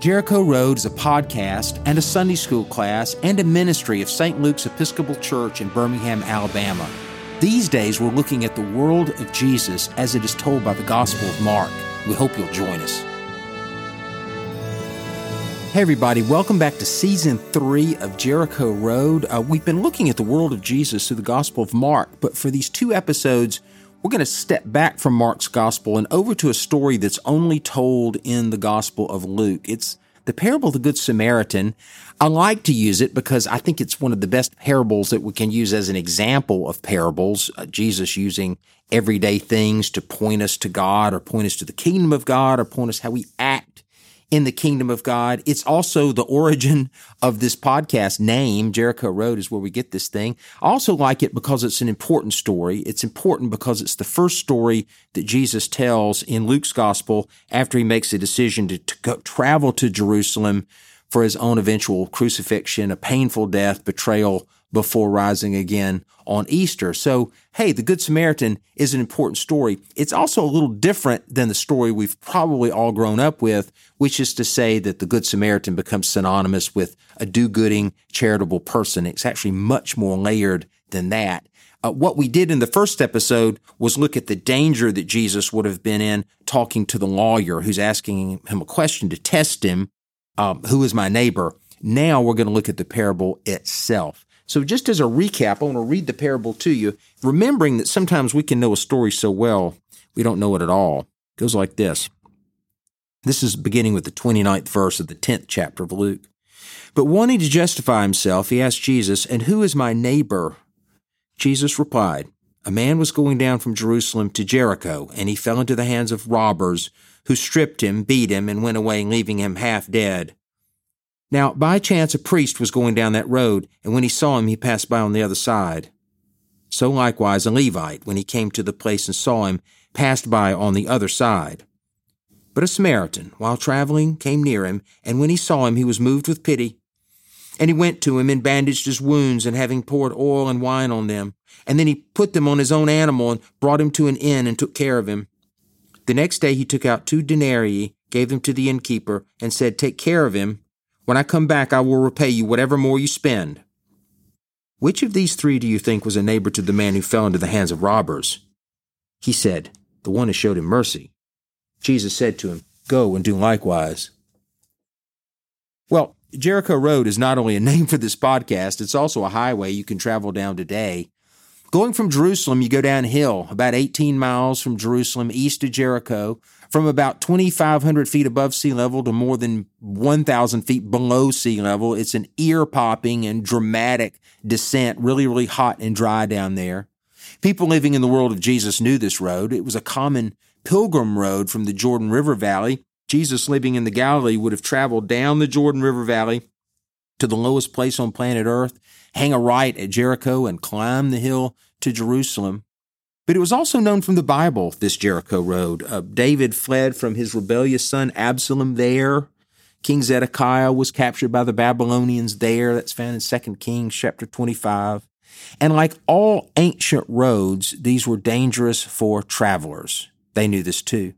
Jericho Road is a podcast and a Sunday school class and a ministry of St. Luke's Episcopal Church in Birmingham, Alabama. These days, we're looking at the world of Jesus as it is told by the Gospel of Mark. We hope you'll join us. Hey, everybody, welcome back to season three of Jericho Road. Uh, we've been looking at the world of Jesus through the Gospel of Mark, but for these two episodes, we're going to step back from Mark's Gospel and over to a story that's only told in the Gospel of Luke. It's the parable of the Good Samaritan. I like to use it because I think it's one of the best parables that we can use as an example of parables. Uh, Jesus using everyday things to point us to God or point us to the kingdom of God or point us how we act in the kingdom of God. It's also the origin of this podcast name. Jericho Road is where we get this thing. I also like it because it's an important story. It's important because it's the first story that Jesus tells in Luke's gospel after he makes a decision to, to travel to Jerusalem for his own eventual crucifixion, a painful death, betrayal, before rising again on Easter. So, hey, the Good Samaritan is an important story. It's also a little different than the story we've probably all grown up with, which is to say that the Good Samaritan becomes synonymous with a do gooding, charitable person. It's actually much more layered than that. Uh, what we did in the first episode was look at the danger that Jesus would have been in talking to the lawyer who's asking him a question to test him. Um, who is my neighbor? Now we're going to look at the parable itself. So, just as a recap, I want to read the parable to you, remembering that sometimes we can know a story so well, we don't know it at all. It goes like this. This is beginning with the 29th verse of the 10th chapter of Luke. But wanting to justify himself, he asked Jesus, And who is my neighbor? Jesus replied, A man was going down from Jerusalem to Jericho, and he fell into the hands of robbers, who stripped him, beat him, and went away, leaving him half dead. Now, by chance, a priest was going down that road, and when he saw him, he passed by on the other side. So likewise, a Levite, when he came to the place and saw him, passed by on the other side. But a Samaritan, while traveling, came near him, and when he saw him, he was moved with pity. And he went to him and bandaged his wounds, and having poured oil and wine on them, and then he put them on his own animal and brought him to an inn and took care of him. The next day he took out two denarii, gave them to the innkeeper, and said, Take care of him when I come back, I will repay you whatever more you spend. Which of these three do you think was a neighbor to the man who fell into the hands of robbers? He said, The one who showed him mercy. Jesus said to him, Go and do likewise. Well, Jericho Road is not only a name for this podcast, it's also a highway you can travel down today. Going from Jerusalem, you go downhill about 18 miles from Jerusalem east to Jericho from about 2,500 feet above sea level to more than 1,000 feet below sea level. It's an ear popping and dramatic descent, really, really hot and dry down there. People living in the world of Jesus knew this road. It was a common pilgrim road from the Jordan River Valley. Jesus living in the Galilee would have traveled down the Jordan River Valley to the lowest place on planet Earth, hang a right at Jericho, and climb the hill to Jerusalem. But it was also known from the Bible, this Jericho road. Uh, David fled from his rebellious son Absalom there. King Zedekiah was captured by the Babylonians there. That's found in 2 Kings chapter 25. And like all ancient roads, these were dangerous for travelers. They knew this too.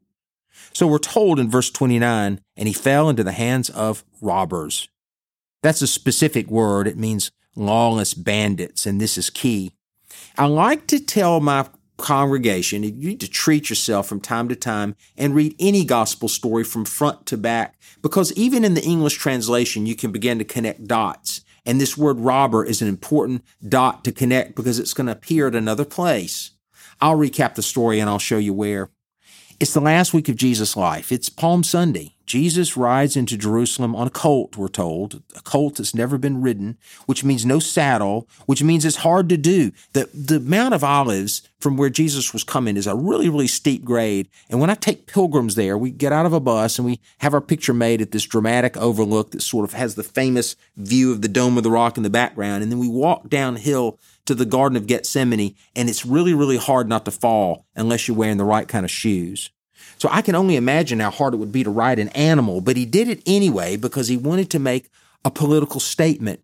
So we're told in verse 29, and he fell into the hands of robbers. That's a specific word. It means lawless bandits, and this is key. I like to tell my congregation, you need to treat yourself from time to time and read any gospel story from front to back because even in the English translation, you can begin to connect dots. And this word robber is an important dot to connect because it's going to appear at another place. I'll recap the story and I'll show you where. It's the last week of Jesus' life. It's Palm Sunday. Jesus rides into Jerusalem on a colt, we're told, a colt that's never been ridden, which means no saddle, which means it's hard to do. The, the Mount of Olives from where Jesus was coming is a really, really steep grade. And when I take pilgrims there, we get out of a bus and we have our picture made at this dramatic overlook that sort of has the famous view of the Dome of the Rock in the background. And then we walk downhill to the Garden of Gethsemane, and it's really, really hard not to fall unless you're wearing the right kind of shoes. So I can only imagine how hard it would be to ride an animal, but he did it anyway because he wanted to make a political statement.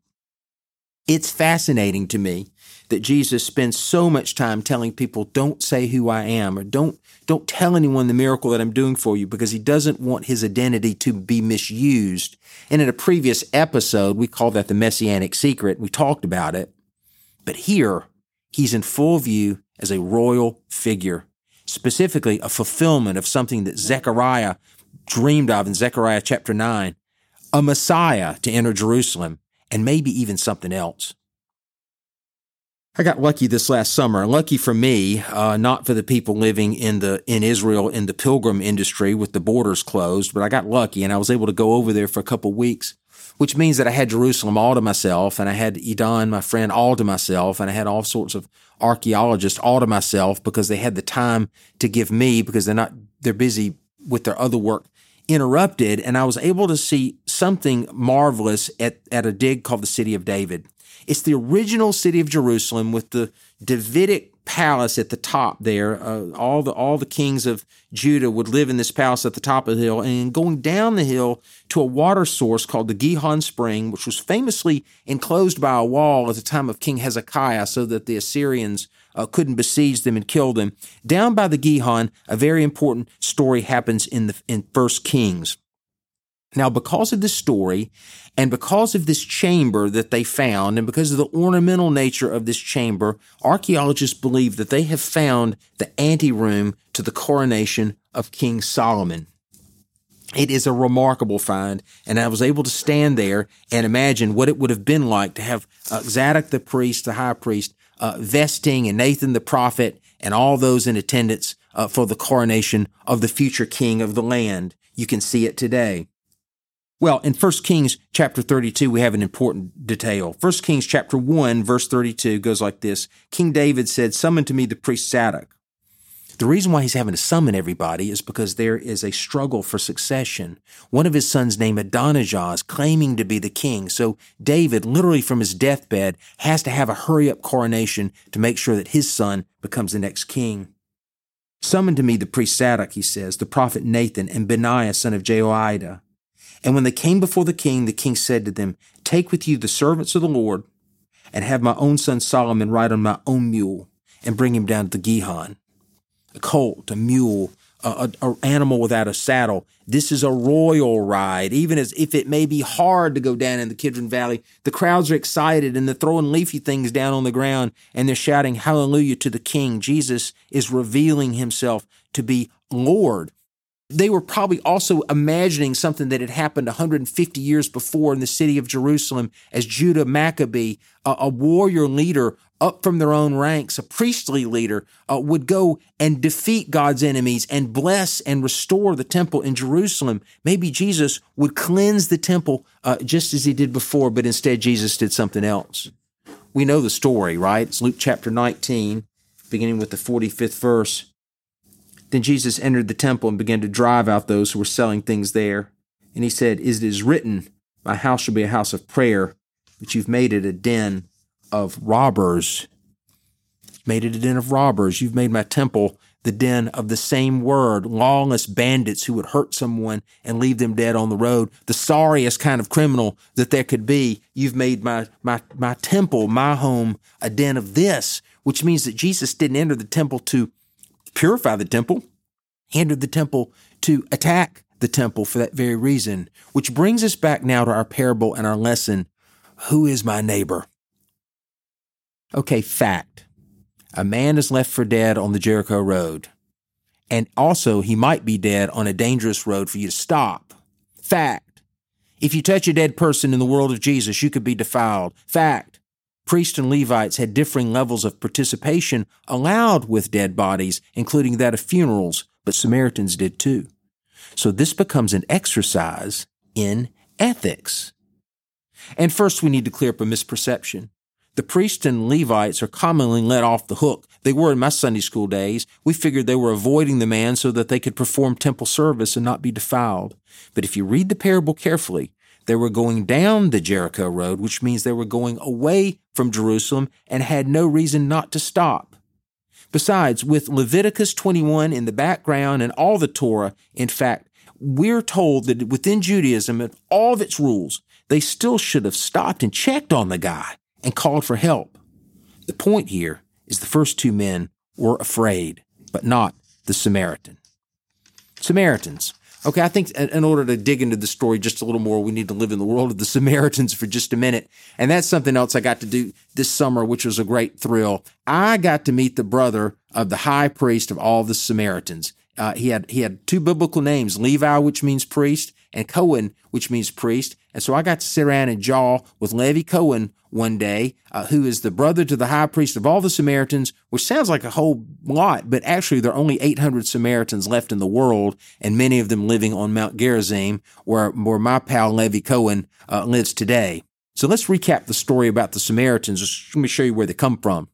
It's fascinating to me that Jesus spends so much time telling people, don't say who I am or don't, don't tell anyone the miracle that I'm doing for you because he doesn't want his identity to be misused. And in a previous episode, we called that the messianic secret. We talked about it. But here, he's in full view as a royal figure, specifically a fulfillment of something that Zechariah dreamed of in Zechariah chapter 9, a Messiah to enter Jerusalem, and maybe even something else. I got lucky this last summer. Lucky for me, uh, not for the people living in the in Israel in the pilgrim industry with the borders closed, but I got lucky and I was able to go over there for a couple weeks, which means that I had Jerusalem all to myself, and I had Idan, my friend, all to myself, and I had all sorts of archaeologists all to myself because they had the time to give me because they're not they're busy with their other work interrupted, and I was able to see something marvelous at, at a dig called the City of David. It's the original city of Jerusalem with the Davidic palace at the top there. Uh, all the all the kings of Judah would live in this palace at the top of the hill, and going down the hill to a water source called the Gihon Spring, which was famously enclosed by a wall at the time of King Hezekiah, so that the Assyrians uh, couldn't besiege them and kill them. Down by the Gihon, a very important story happens in the in First Kings. Now, because of this story, and because of this chamber that they found, and because of the ornamental nature of this chamber, archaeologists believe that they have found the anteroom to the coronation of King Solomon. It is a remarkable find, and I was able to stand there and imagine what it would have been like to have uh, Zadok the priest, the high priest, uh, vesting and Nathan the prophet and all those in attendance uh, for the coronation of the future king of the land. You can see it today. Well, in 1 Kings chapter 32, we have an important detail. 1 Kings chapter 1, verse 32 goes like this King David said, Summon to me the priest Zadok. The reason why he's having to summon everybody is because there is a struggle for succession. One of his sons named Adonijah is claiming to be the king. So David, literally from his deathbed, has to have a hurry up coronation to make sure that his son becomes the next king. Summon to me the priest Zadok, he says, the prophet Nathan, and Benaiah, son of Jehoiada. And when they came before the king, the king said to them, Take with you the servants of the Lord, and have my own son Solomon ride on my own mule, and bring him down to the Gihon a colt, a mule, a, a, a, animal without a saddle. This is a royal ride. Even as if it may be hard to go down in the Kidron Valley, the crowds are excited and they're throwing leafy things down on the ground and they're shouting hallelujah to the King. Jesus is revealing himself to be Lord. They were probably also imagining something that had happened 150 years before in the city of Jerusalem as Judah Maccabee, a, a warrior leader up from their own ranks, a priestly leader, uh, would go and defeat God's enemies and bless and restore the temple in Jerusalem. Maybe Jesus would cleanse the temple uh, just as he did before, but instead Jesus did something else. We know the story, right? It's Luke chapter 19, beginning with the 45th verse. Then Jesus entered the temple and began to drive out those who were selling things there. And he said, It is written, My house shall be a house of prayer, but you've made it a den of robbers. Made it a den of robbers. You've made my temple the den of the same word, lawless bandits who would hurt someone and leave them dead on the road. The sorriest kind of criminal that there could be. You've made my, my, my temple, my home, a den of this, which means that Jesus didn't enter the temple to purify the temple. He entered the temple to attack the temple for that very reason, which brings us back now to our parable and our lesson. Who is my neighbor? Okay, fact. A man is left for dead on the Jericho road. And also, he might be dead on a dangerous road for you to stop. Fact. If you touch a dead person in the world of Jesus, you could be defiled. Fact. Priests and Levites had differing levels of participation allowed with dead bodies, including that of funerals, but Samaritans did too. So this becomes an exercise in ethics. And first, we need to clear up a misperception. The priests and Levites are commonly let off the hook. They were in my Sunday school days. We figured they were avoiding the man so that they could perform temple service and not be defiled. But if you read the parable carefully, they were going down the Jericho road, which means they were going away from Jerusalem and had no reason not to stop. Besides, with Leviticus 21 in the background and all the Torah, in fact, we're told that within Judaism and all of its rules, they still should have stopped and checked on the guy and called for help. The point here is the first two men were afraid, but not the Samaritan. Samaritans. Okay, I think in order to dig into the story just a little more, we need to live in the world of the Samaritans for just a minute. And that's something else I got to do this summer, which was a great thrill. I got to meet the brother of the high priest of all the Samaritans. Uh, he had he had two biblical names, Levi, which means priest, and Cohen, which means priest. And so I got to sit around and jaw with Levi Cohen one day, uh, who is the brother to the high priest of all the Samaritans, which sounds like a whole lot, but actually there are only 800 Samaritans left in the world, and many of them living on Mount Gerizim, where, where my pal Levi Cohen uh, lives today. So let's recap the story about the Samaritans. Let me show you where they come from.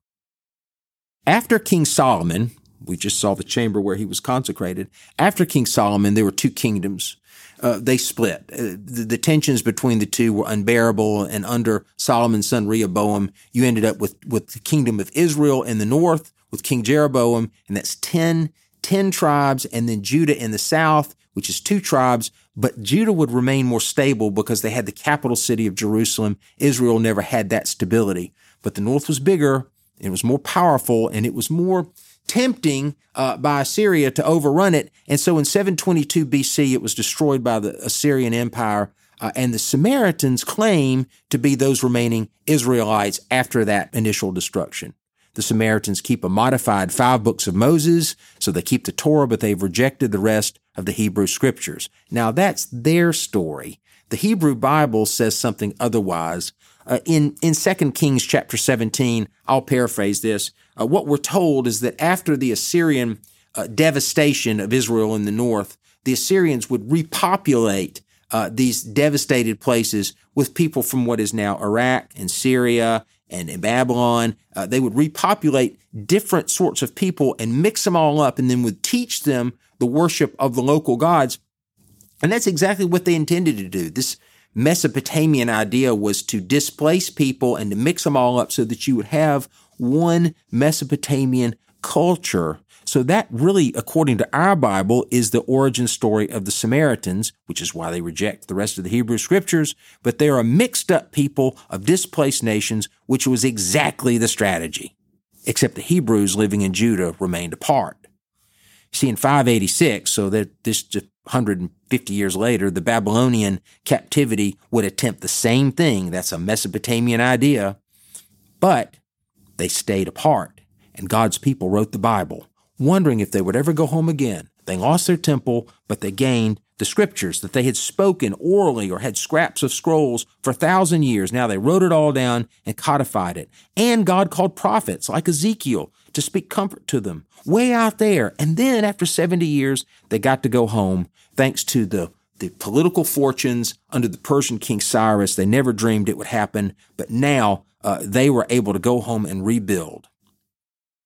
After King Solomon, we just saw the chamber where he was consecrated. After King Solomon, there were two kingdoms. Uh, they split. Uh, the, the, tensions between the two were unbearable, and under Solomon's son Rehoboam, you ended up with, with the kingdom of Israel in the north, with King Jeroboam, and that's 10, 10 tribes, and then Judah in the south, which is two tribes. But Judah would remain more stable because they had the capital city of Jerusalem. Israel never had that stability. But the north was bigger, it was more powerful, and it was more tempting uh, by Assyria to overrun it. And so in 722 BC, it was destroyed by the Assyrian Empire. Uh, and the Samaritans claim to be those remaining Israelites after that initial destruction. The Samaritans keep a modified five books of Moses, so they keep the Torah, but they've rejected the rest of the Hebrew scriptures. Now that's their story. The Hebrew Bible says something otherwise. Uh, in in Second Kings chapter 17, I'll paraphrase this. Uh, what we're told is that after the Assyrian uh, devastation of Israel in the north, the Assyrians would repopulate uh, these devastated places with people from what is now Iraq and Syria and in Babylon. Uh, they would repopulate different sorts of people and mix them all up and then would teach them the worship of the local gods. And that's exactly what they intended to do. This Mesopotamian idea was to displace people and to mix them all up so that you would have one Mesopotamian culture. So that really, according to our Bible, is the origin story of the Samaritans, which is why they reject the rest of the Hebrew scriptures. But they are a mixed up people of displaced nations, which was exactly the strategy. Except the Hebrews living in Judah remained apart. See, in 586, so that this just 150 years later, the Babylonian captivity would attempt the same thing. That's a Mesopotamian idea. But they stayed apart, and God's people wrote the Bible, wondering if they would ever go home again. They lost their temple, but they gained the scriptures that they had spoken orally or had scraps of scrolls for a thousand years. Now they wrote it all down and codified it. And God called prophets like Ezekiel to speak comfort to them way out there. And then after 70 years, they got to go home thanks to the the political fortunes under the Persian King Cyrus. They never dreamed it would happen, but now uh, they were able to go home and rebuild.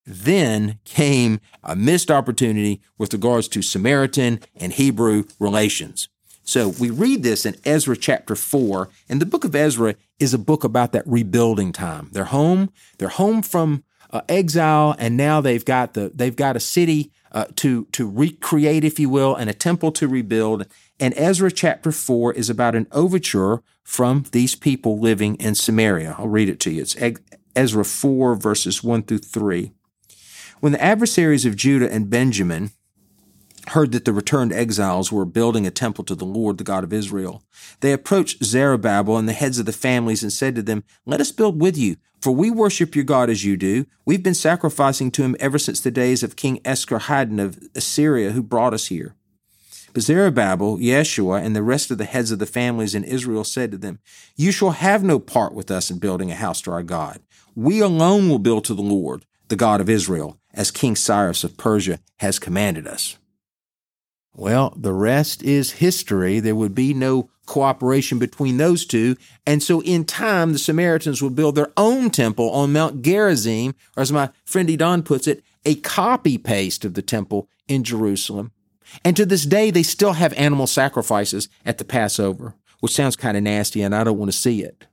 Then came a missed opportunity with regards to Samaritan and Hebrew relations. So we read this in Ezra chapter 4, and the book of Ezra is a book about that rebuilding time. They're home, they're home from uh, exile, and now they've got the they've got a city uh, to to recreate, if you will, and a temple to rebuild. And Ezra chapter 4 is about an overture from these people living in Samaria. I'll read it to you. It's Ezra 4, verses 1 through 3. When the adversaries of Judah and Benjamin heard that the returned exiles were building a temple to the Lord, the God of Israel, they approached Zerubbabel and the heads of the families and said to them, Let us build with you, for we worship your God as you do. We've been sacrificing to him ever since the days of King Esarhaddon of Assyria, who brought us here. But Zerubbabel, Yeshua, and the rest of the heads of the families in Israel said to them, You shall have no part with us in building a house to our God. We alone will build to the Lord, the God of Israel, as King Cyrus of Persia has commanded us. Well, the rest is history. There would be no cooperation between those two. And so in time, the Samaritans would build their own temple on Mount Gerizim, or as my friend Idan puts it, a copy paste of the temple in Jerusalem. And to this day, they still have animal sacrifices at the Passover, which sounds kind of nasty and I don't want to see it.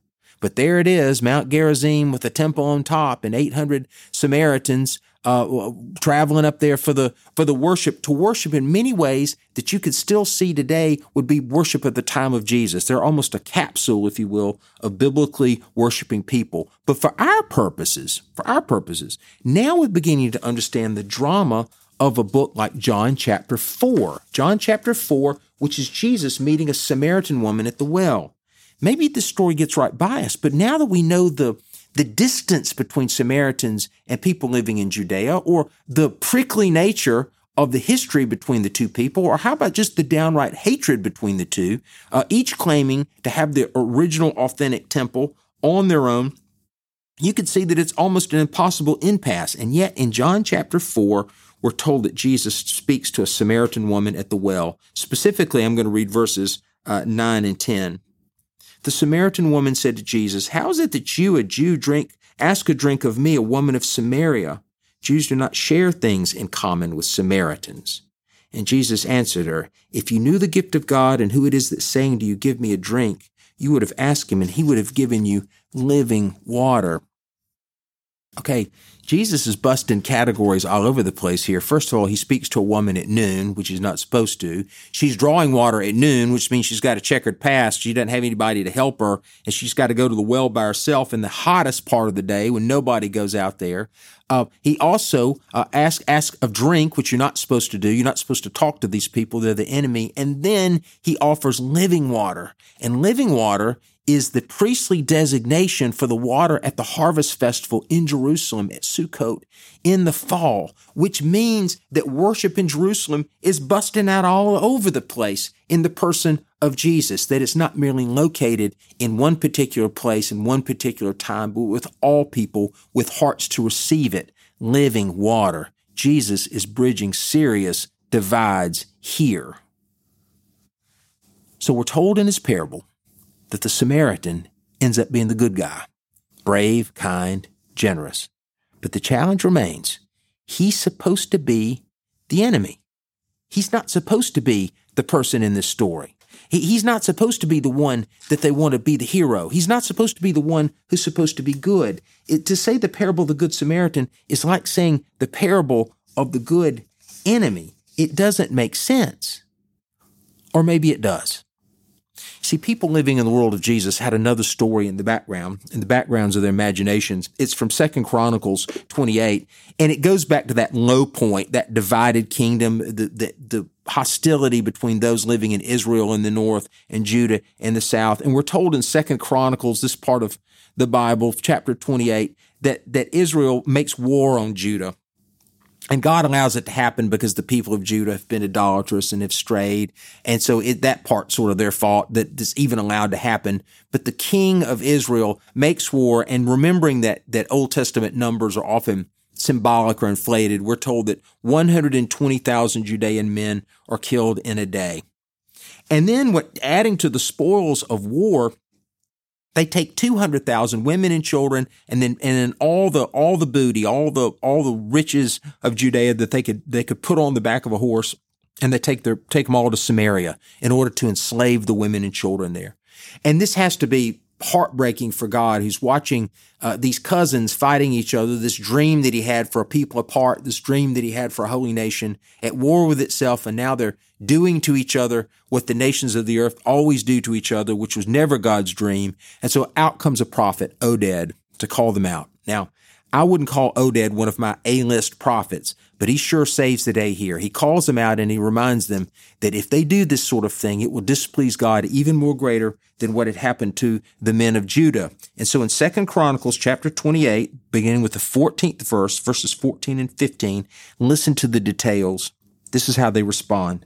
But there it is, Mount Gerizim with a temple on top and 800 Samaritans uh, traveling up there for the for the worship to worship in many ways that you could still see today would be worship at the time of Jesus. They're almost a capsule, if you will, of biblically worshiping people. But for our purposes, for our purposes, now we're beginning to understand the drama of a book like John chapter 4. John chapter 4, which is Jesus meeting a Samaritan woman at the well. Maybe the story gets right by us, but now that we know the the distance between Samaritans and people living in Judea, or the prickly nature of the history between the two people, or how about just the downright hatred between the two, uh, each claiming to have the original authentic temple on their own, you can see that it's almost an impossible impasse. And yet in John chapter 4, we're told that Jesus speaks to a Samaritan woman at the well. Specifically, I'm going to read verses uh, 9 and 10. The Samaritan woman said to Jesus, How is it that you, a Jew, drink, ask a drink of me, a woman of Samaria? Jews do not share things in common with Samaritans. And Jesus answered her, If you knew the gift of God and who it is that's saying to you, Give me a drink, you would have asked him, and he would have given you living water. Okay, Jesus is busting categories all over the place here. First of all, he speaks to a woman at noon, which he's not supposed to. She's drawing water at noon, which means she's got a checkered past. She doesn't have anybody to help her, and she's got to go to the well by herself in the hottest part of the day when nobody goes out there. Uh, he also uh, ask of drink, which you're not supposed to do. You're not supposed to talk to these people; they're the enemy. And then he offers living water, and living water is the priestly designation for the water at the harvest festival in Jerusalem at Sukkot in the fall, which means that worship in Jerusalem is busting out all over the place in the person of Jesus, that it's not merely located in one particular place in one particular time, but with all people with hearts to receive it, living water. Jesus is bridging serious divides here. So we're told in his parable that the Samaritan ends up being the good guy brave, kind, generous. But the challenge remains he's supposed to be the enemy. He's not supposed to be the person in this story. He, he's not supposed to be the one that they want to be the hero. He's not supposed to be the one who's supposed to be good. It, to say the parable of the Good Samaritan is like saying the parable of the good enemy. It doesn't make sense. Or maybe it does. See, people living in the world of Jesus had another story in the background, in the backgrounds of their imaginations. It's from Second Chronicles 28, and it goes back to that low point, that divided kingdom, the, the, the hostility between those living in Israel in the north and Judah in the south. And we're told in Second Chronicles, this part of the Bible, chapter 28, that, that Israel makes war on Judah. And God allows it to happen because the people of Judah have been idolatrous and have strayed. And so it, that part sort of their fault that this even allowed to happen. But the king of Israel makes war and remembering that, that Old Testament numbers are often symbolic or inflated, we're told that 120,000 Judean men are killed in a day. And then what adding to the spoils of war, they take 200,000 women and children and then, and then all the, all the booty, all the, all the riches of Judea that they could, they could put on the back of a horse and they take their, take them all to Samaria in order to enslave the women and children there. And this has to be heartbreaking for God who's watching uh, these cousins fighting each other, this dream that he had for a people apart, this dream that he had for a holy nation at war with itself. And now they're doing to each other what the nations of the earth always do to each other, which was never God's dream. And so out comes a prophet, Oded, to call them out. Now, I wouldn't call Oded one of my A-list prophets, but he sure saves the day here. He calls them out and he reminds them that if they do this sort of thing, it will displease God even more greater than what had happened to the men of Judah. And so in Second Chronicles chapter 28, beginning with the 14th verse, verses 14 and 15, listen to the details. This is how they respond.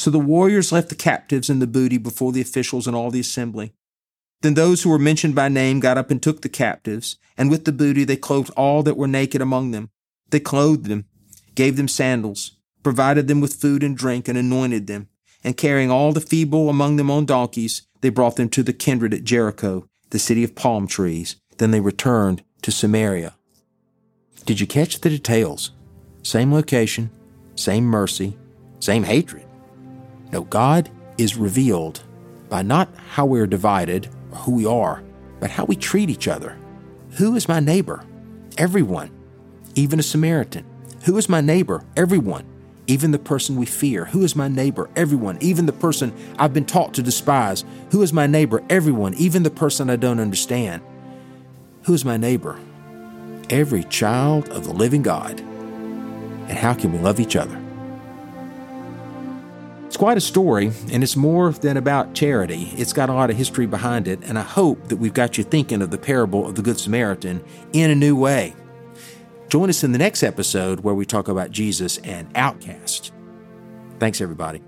So the warriors left the captives and the booty before the officials and all the assembly. Then those who were mentioned by name got up and took the captives, and with the booty they clothed all that were naked among them. They clothed them, gave them sandals, provided them with food and drink, and anointed them. And carrying all the feeble among them on donkeys, they brought them to the kindred at Jericho, the city of palm trees. Then they returned to Samaria. Did you catch the details? Same location, same mercy, same hatred. No, God is revealed by not how we're divided or who we are, but how we treat each other. Who is my neighbor? Everyone. even a Samaritan. Who is my neighbor? Everyone, even the person we fear. Who is my neighbor? Everyone, even the person I've been taught to despise. Who is my neighbor? Everyone, even the person I don't understand. Who is my neighbor? Every child of the living God. And how can we love each other? It's quite a story, and it's more than about charity. It's got a lot of history behind it, and I hope that we've got you thinking of the parable of the Good Samaritan in a new way. Join us in the next episode where we talk about Jesus and outcasts. Thanks, everybody.